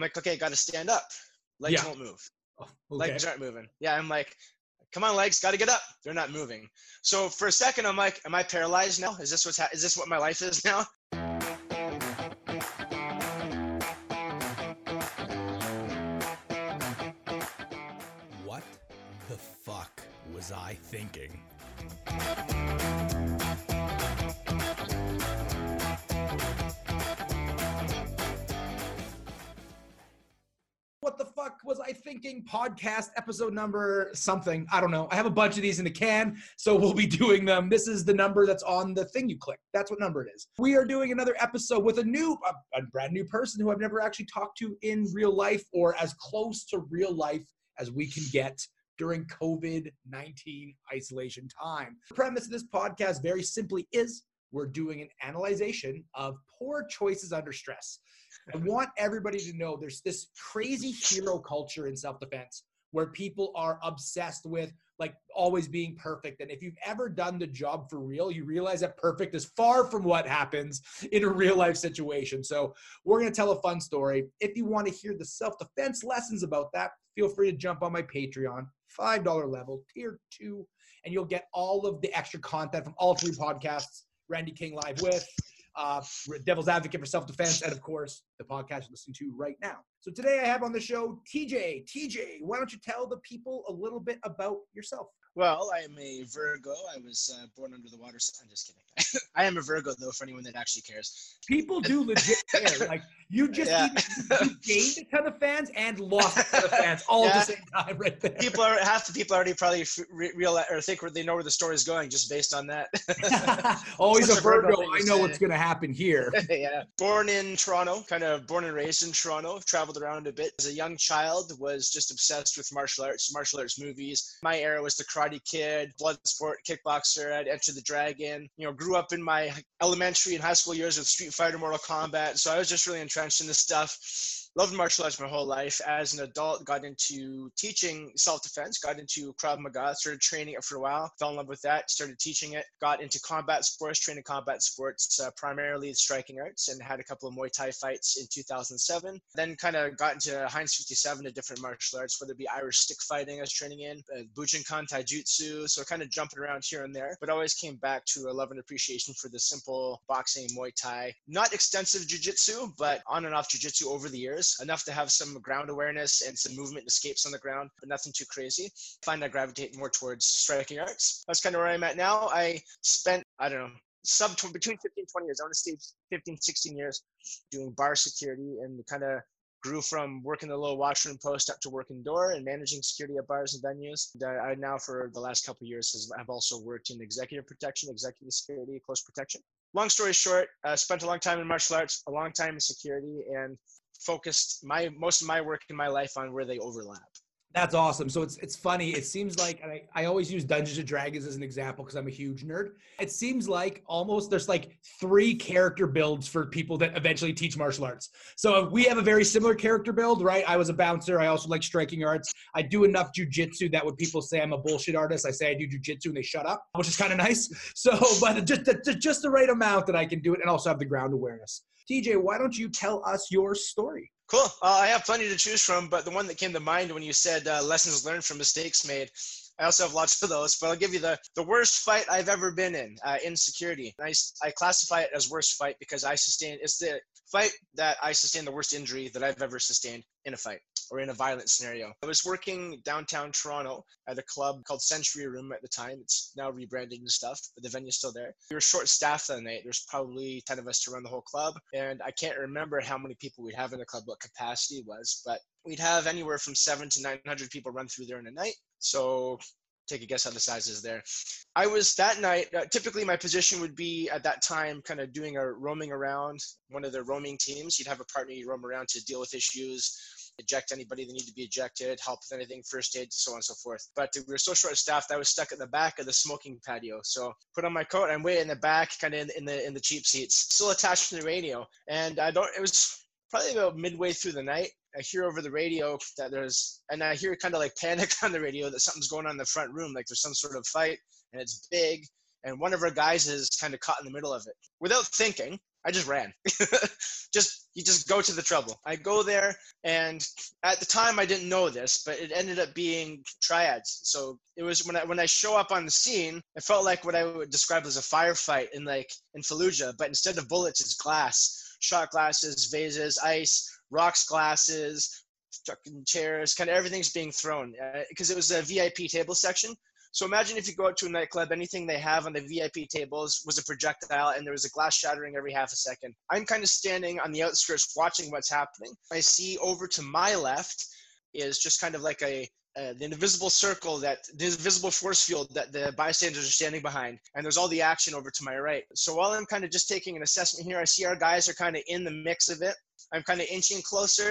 I'm like, okay, got to stand up. Legs Yeah. won't move. Oh, okay. Legs aren't moving. Yeah, I'm like, come on, legs, got to get up. They're not moving. So for a second, I'm like, am I paralyzed now? Is this what's ha- is this what my life is now? What the fuck was I thinking? What the fuck was I thinking? Podcast episode number something. I don't know. I have a bunch of these in the can, so we'll be doing them. This is the number that's on the thing you click. That's what number it is. We are doing another episode with a new, a, brand new person who I've never actually talked to in real life or as close to real life as we can get during COVID 19 isolation time. The premise of this podcast very simply is we're doing an analyzation of poor choices under stress. I want everybody to know there's this crazy hero culture in self defense where people are obsessed with like always being perfect. And if you've ever done the job for real, you realize that perfect is far from what happens in a real life situation. So we're going to tell a fun story. If you want to hear the self defense lessons about that, feel free to jump on my Patreon, $5 level, tier two, and you'll get all of the extra content from all three podcasts Randy King Live with, uh, Devil's Advocate for Self Defense, and of course, the podcast you're listening to right now. So today I have on the show TJ. TJ, why don't you tell the people a little bit about yourself? Well, I am a Virgo. I was uh, born under the water. I'm just kidding. I am a Virgo, though, for anyone that actually cares. People do legit care. Like you just Yeah. either- you gained a ton of fans and lost a ton of fans all at the same time, right there. People are half the people already probably f- re- real or think where they know where the story is going just based on that. Always Such a a Virgo Virgo. I know what's going to happen here. yeah. Born in Toronto, kind of born and raised in Toronto, traveled around a bit. As a young child, was just obsessed with martial arts, martial arts movies. My era was the Karate Kid, Bloodsport, Kickboxer, I'd Enter the Dragon. You know, grew up in my elementary and high school years with Street Fighter, Mortal Kombat. So I was just really entrenched in this stuff. Loved martial arts my whole life. As an adult, got into teaching self-defense, got into Krav Maga, started training it for a while, fell in love with that, started teaching it, got into combat sports, training combat sports, uh, primarily striking arts, and had a couple of Muay Thai fights in 2007. Then kind of got into Heinz 57 to different martial arts, whether it be Irish stick fighting I was training in, uh, Bujinkan Taijutsu, so kind of jumping around here and there, but always came back to a love and appreciation for the simple boxing, Muay Thai. Not extensive jujitsu, but on and off jujitsu over the years, enough to have some ground awareness and some movement and escapes on the ground, but nothing too crazy. I find I gravitate more towards striking arts. That's kind of where I'm at now. I spent, I don't know, sub tw- between 15 20 years. I want to say 15, 16 years doing bar security and kind of grew from working the little washroom post up to working door and managing security at bars and venues. I, now, for the last couple years, has, have also worked in executive protection, executive security, close protection. Long story short, uh, spent a long time in martial arts, a long time in security, and focused my most of my work in my life on where they overlap. That's awesome. So it's it's funny. It seems like and I, I always use Dungeons and Dragons as an example because I'm a huge nerd. It seems like almost there's like three character builds for people that eventually teach martial arts. So we have a very similar character build, right? I was a bouncer. I also like striking arts. I do enough jujitsu that when people say I'm a bullshit artist, I say I do jujitsu and they shut up, which is kind of nice. So, but just just just the right amount that I can do it and also have the ground awareness. TJ, why don't you tell us your story? Cool. Uh, I have plenty to choose from, but the one that came to mind when you said uh, lessons learned from mistakes made, I also have lots of those. But I'll give you the the worst fight I've ever been in uh, in security. I, I classify it as worst fight because I sustained it's the fight that I sustained the worst injury that I've ever sustained in a fight or in a violent scenario. I was working downtown Toronto at a club called Century Room at the time. It's now rebranded and stuff, but the venue's still there. We were short staffed that night. There's probably 10 of us to run the whole club. And I can't remember how many people we'd have in the club, what capacity was, but we'd have anywhere from seven to 900 people run through there in a night. So take a guess how the size is there. I was that night, uh, typically my position would be at that time kind of doing a roaming around one of the roaming teams. You'd have a partner you roam around to deal with issues, eject anybody that need to be ejected, help with anything, first aid, so on and so forth. But we were so short staffed, I was stuck at the back of the smoking patio. So put on my coat, I'm way in the back, kind of in, in the in the cheap seats, still attached to the radio. And I don't, it was probably about midway through the night. I hear over the radio that there's, and I hear kind of like panic on the radio that something's going on in the front room, like there's some sort of fight and it's big. And one of our guys is kind of caught in the middle of it. Without thinking, I just ran. just you just go to the trouble. I go there, and at the time I didn't know this, but it ended up being triads. So it was when I when I show up on the scene, it felt like what I would describe as a firefight in like in Fallujah, but instead of bullets, it's glass, shot glasses, vases, ice, rocks, glasses, fucking chairs, kind of everything's being thrown because uh, it was a VIP table section. So imagine if you go out to a nightclub, anything they have on the VIP tables was a projectile and there was a glass shattering every half a second. I'm kind of standing on the outskirts watching what's happening. I see over to my left is just kind of like a uh, the invisible circle that the invisible force field that the bystanders are standing behind and there's all the action over to my right so while i'm kind of just taking an assessment here i see our guys are kind of in the mix of it i'm kind of inching closer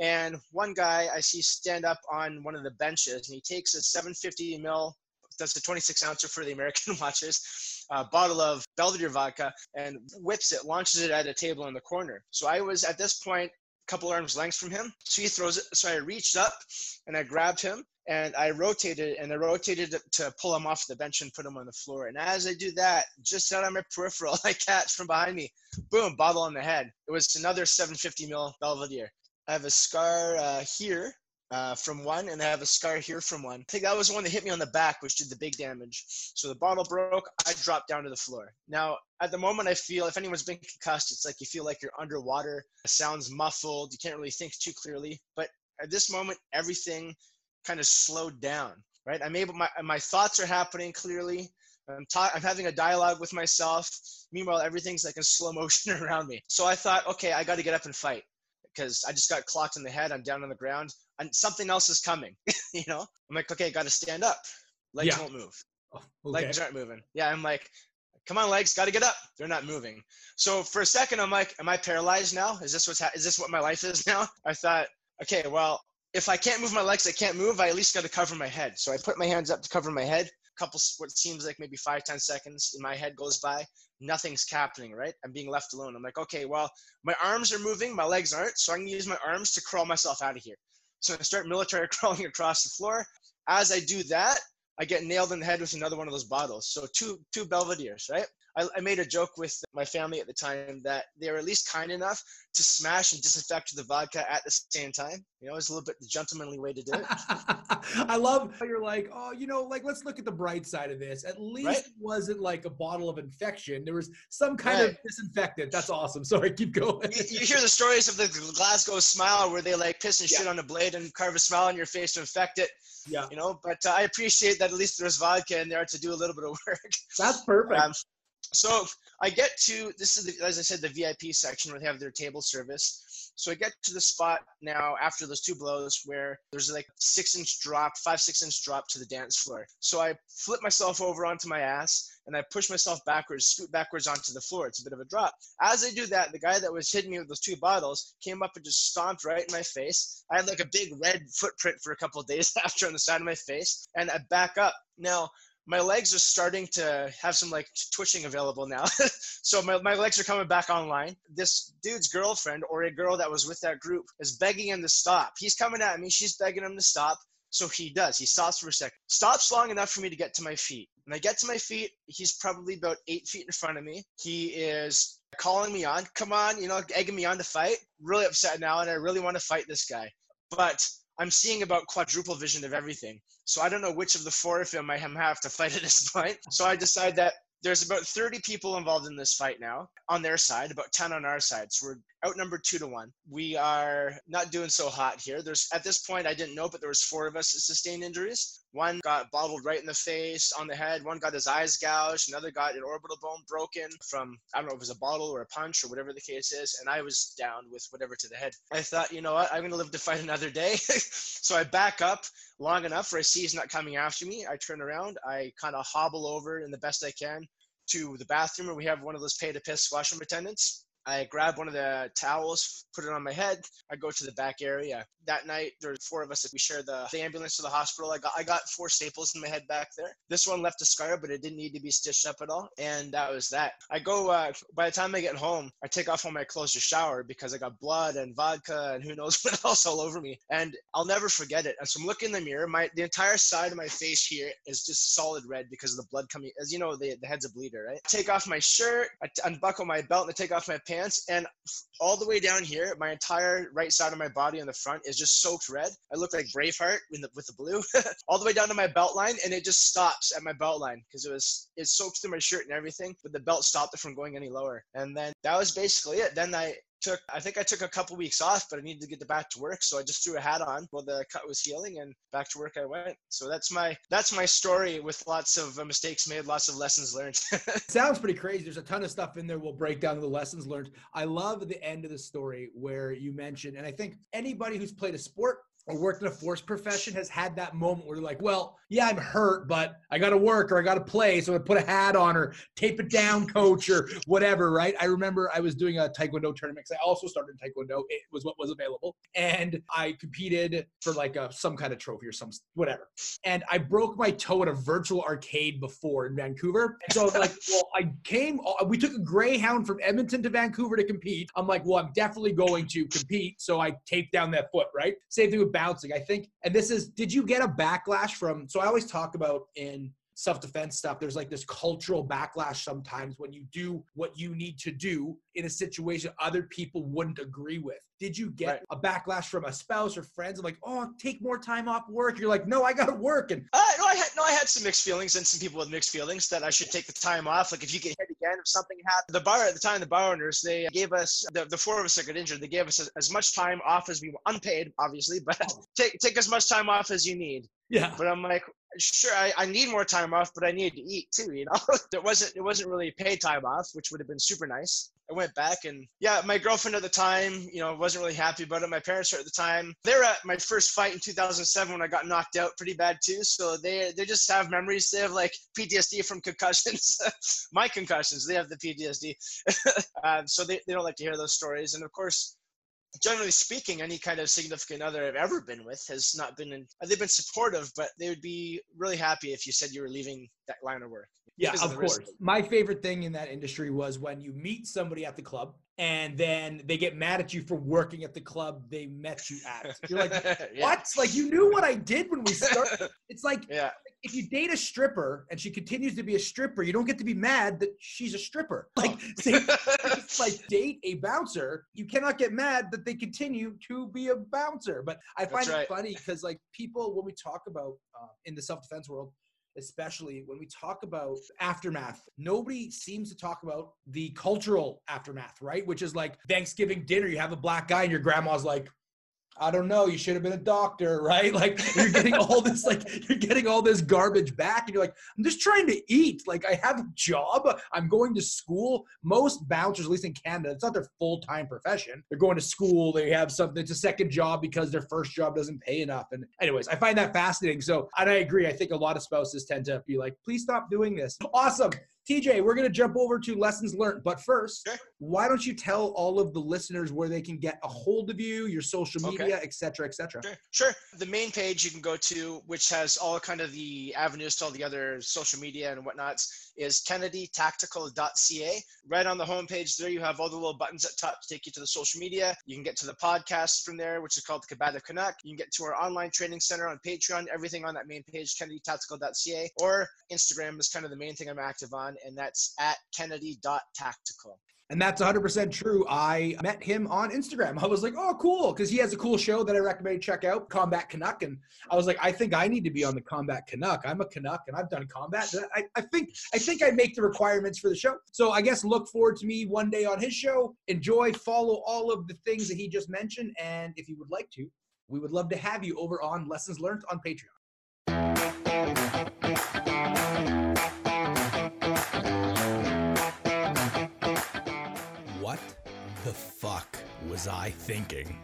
and one guy I see stand up on one of the benches, and he takes a 750 mil, that's a 26 ouncer for the American watchers, uh, bottle of Belvedere vodka, and whips it, launches it at a table in the corner. So I was at this point a couple arms lengths from him. So he throws it. So I reached up and I grabbed him and I rotated and I rotated to pull him off the bench and put him on the floor. And as I do that, just out of my peripheral, I catch from behind me, boom, bottle on the head. It was another 750 mil Belvedere. I have a scar uh, here uh, from one, and I have a scar here from one. I think that was the one that hit me on the back, which did the big damage. So the bottle broke. I dropped down to the floor. Now, at the moment, I feel if anyone's been concussed, it's like you feel like you're underwater. It sounds muffled. You can't really think too clearly. But at this moment, everything kind of slowed down. Right? I'm able. My my thoughts are happening clearly. I'm, ta- I'm having a dialogue with myself. Meanwhile, everything's like in slow motion around me. So I thought, okay, I got to get up and fight because I just got clocked in the head. I'm down on the ground, and something else is coming. you know, I'm like, okay, got to stand up. Legs yeah. won't move. Oh, okay. Legs aren't moving. Yeah, I'm like, come on, legs, got to get up. They're not moving. So for a second, I'm like, am I paralyzed now? Is this what's ha- is this what my life is now? I thought, okay, well, if I can't move my legs, I can't move. I at least got to cover my head. So I put my hands up to cover my head. Couple, what seems like maybe five, ten seconds in my head goes by nothing's happening, right? I'm being left alone. I'm like, okay, well, my arms are moving, my legs aren't, so I can use my arms to crawl myself out of here. So I start military crawling across the floor. As I do that, I get nailed in the head with another one of those bottles. So two two Belvederes, right? I, I, made a joke with my family at the time that they were at least kind enough to smash and disinfect the vodka at the same time. You know, it's a little bit the gentlemanly way to do it. I love how you're like, oh, you know, like let's look at the bright side of this. At least right? it wasn't like a bottle of infection. There was some kind right. of disinfectant. That's awesome. Sorry, keep going. you, you, hear the stories of the Glasgow smile where they like piss and yeah. shit on a blade and carve a smile on your face to infect it. Yeah. You know, but uh, I appreciate that at least there's vodka in there to do a little bit of work. That's perfect. Um, so I get to this is the, as I said the VIP section where they have their table service. So I get to the spot now after those two blows where there's like six inch drop, five six inch drop to the dance floor. So I flip myself over onto my ass and I push myself backwards, scoot backwards onto the floor. It's a bit of a drop. As I do that, the guy that was hitting me with those two bottles came up and just stomped right in my face. I had like a big red footprint for a couple days after on the side of my face, and I back up. Now my legs are starting to have some like twitching available now. so my, my legs are coming back online. This dude's girlfriend or a girl that was with that group is begging him to stop. He's coming at me. She's begging him to stop. So he does. He stops for a second. Stops long enough for me to get to my feet. When I get to my feet, he's probably about eight feet in front of me. He is calling me on. Come on, you know, egging me on to fight. Really upset now, and I really want to fight this guy. But I'm seeing about quadruple vision of everything. So I don't know which of the four of them I have to fight at this point. So I decide that there's about 30 people involved in this fight now on their side, about 10 on our side. So we're outnumbered two to one. We are not doing so hot here. There's at this point I didn't know, but there was four of us that sustained injuries. One got bottled right in the face, on the head. One got his eyes gouged. Another got an orbital bone broken from I don't know if it was a bottle or a punch or whatever the case is. And I was down with whatever to the head. I thought, you know what, I'm gonna live to fight another day. so I back up long enough where I see he's not coming after me. I turn around. I kind of hobble over in the best I can to the bathroom where we have one of those pay to piss washroom attendants. I grab one of the towels, put it on my head. I go to the back area. That night, there were four of us. We shared the, the ambulance to the hospital. I got I got four staples in my head back there. This one left a scar, but it didn't need to be stitched up at all. And that was that. I go. Uh, by the time I get home, I take off all my clothes to shower because I got blood and vodka and who knows what else all over me. And I'll never forget it. And so I'm looking in the mirror. My the entire side of my face here is just solid red because of the blood coming. As you know, the, the head's a bleeder, right? take off my shirt, I unbuckle my belt, and I take off my pants, and all the way down here, my entire right side of my body on the front is just soaked red. I look like Braveheart the, with the blue, all the way down to my belt line, and it just stops at my belt line because it was it soaked through my shirt and everything, but the belt stopped it from going any lower. And then that was basically it. Then I took I think I took a couple weeks off, but I needed to get back to work, so I just threw a hat on while the cut was healing, and back to work I went. So that's my that's my story with lots of uh, mistakes made, lots of lessons learned. Sounds pretty crazy. There's a ton of stuff in there. We'll break down the lessons learned. I love the end of the story where you mentioned, and I think anybody who's played a sport or worked in a force profession has had that moment where they're like, well, yeah, I'm hurt, but I got to work or I got to play. So I put a hat on or tape it down, coach, or whatever, right? I remember I was doing a Taekwondo tournament because I also started Taekwondo. It was what was available. And I competed for like a, some kind of trophy or some whatever. And I broke my toe at a virtual arcade before in Vancouver. And so I was like, well, I came, uh, we took a Greyhound from Edmonton to Vancouver to compete. I'm like, well, I'm definitely going to compete. So I taped down that foot, right? Same thing with bouncing. I think, and this is, did you get a backlash from? So I always talk about in self defense stuff, there's like this cultural backlash sometimes when you do what you need to do in a situation other people wouldn't agree with. Did you get Right. a backlash from a spouse or friends of like, oh, take more time off work? You're like, no, I got to work. And Uh, no, I had no, I had some mixed feelings and some people with mixed feelings that I should take the time off. Like if you get hit again, if something happened, the bar at the time, the bar owners, they gave us the, the four of us that got injured. They gave us as, as much time off as we were unpaid, obviously, but oh. take take as much time off as you need. yeah, But I'm like, sure, I, I need more time off, but I needed to eat too. You know, there wasn't it wasn't really paid time off, which would have been super nice. I went back and yeah, my girlfriend at the time, you know, wasn't really happy about it. My parents were at the time. They were at my first fight in 2007 when I got knocked out pretty bad too. So they they just have memories. They have like PTSD from concussions. my concussions, they have the PTSD. um, so they, they don't like to hear those stories. And of course, generally speaking, any kind of significant other I've ever been with has not been in, they've been supportive, but they would be really happy if you said you were leaving that line of work. Yeah, of of the risk. course. My favorite thing in that industry was when you meet somebody at the club and then they get mad at you for working at the club they met you at. You're like, Yeah. what? Like you knew what I did when we started. It's like Yeah. if you date a stripper and she continues to be a stripper, you don't get to be mad that she's a stripper. Like, same, it's like date a bouncer. You cannot get mad that they continue to be a bouncer. But I find That's it funny because like people when we talk about uh, in the self defense world. Especially when we talk about aftermath, nobody seems to talk about the cultural aftermath, right? Which is like Thanksgiving dinner, you have a black guy, and your grandma's like, I don't know. You should have been a doctor, right? Like you're getting all this, like you're getting all this garbage back, and you're like, I'm just trying to eat. Like I have a job. I'm going to school. Most bouncers, at least in Canada, it's not their full time profession. They're going to school. They have something. It's a second job because their first job doesn't pay enough. And anyways, I find that fascinating. So, and I agree. I think a lot of spouses tend to be like, please stop doing this. Awesome. TJ, we're going to jump over to lessons learned. But first, Sure. why don't you tell all of the listeners where they can get a hold of you, your social Okay. media, et cetera, et cetera? Sure, sure. The main page you can go to, which has all kind of the avenues to all the other social media and whatnots, is kennedytactical.ca. Right on the homepage there, you have all the little buttons at top to take you to the social media. You can get to the podcast from there, which is called the Combative Canuck. You can get to our online training center on Patreon. Everything on that main page, kennedytactical.ca, or Instagram is kind of the main thing I'm active on, and that's at kennedy.tactical. And that's 100% true. I met him on Instagram. I was like, oh, cool. Because he has a cool show that I recommend you check out, Combat Canuck. And I was like, I think I need to be on the Combat Canuck. I'm a Canuck and I've done combat. I, I think I think I make the requirements for the show. So I guess look forward to me one day on his show. Enjoy, follow all of the things that he just mentioned. And if you would like to, we would love to have you over on Lessons Learned on Patreon. Was I thinking?